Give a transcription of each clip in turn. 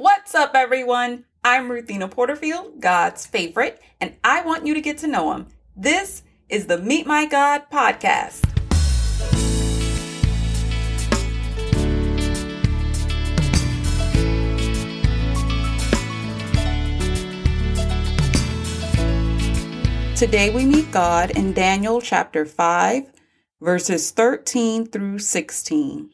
What's up, everyone? I'm Ruthina Porterfield, God's favorite, and I want you to get to know Him. This is the Meet My God podcast. Today we meet God in Daniel chapter 5, verses 13 through 16.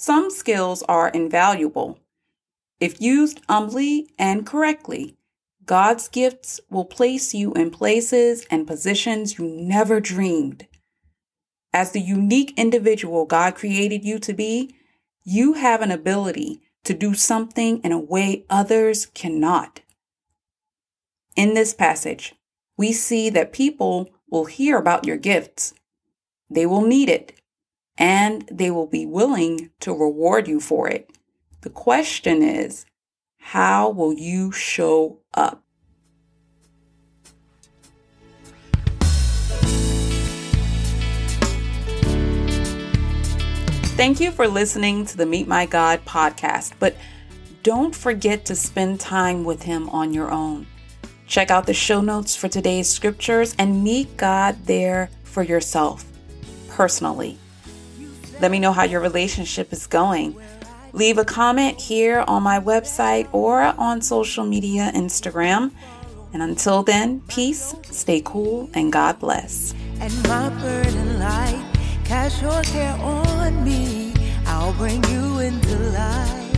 Some skills are invaluable. If used humbly and correctly, God's gifts will place you in places and positions you never dreamed. As the unique individual God created you to be, you have an ability to do something in a way others cannot. In this passage, we see that people will hear about your gifts. They will need it and they will be willing to reward you for it. The question is, how will you show up? Thank you for listening to the Meet My God podcast, but don't forget to spend time with Him on your own. Check out the show notes for today's scriptures and meet God there for yourself, personally. Let me know how your relationship is going. Leave a comment here on my website or on social media, Instagram. And until then, peace, stay cool, and God bless. And my burden light, cast your care on me. I'll bring you into life.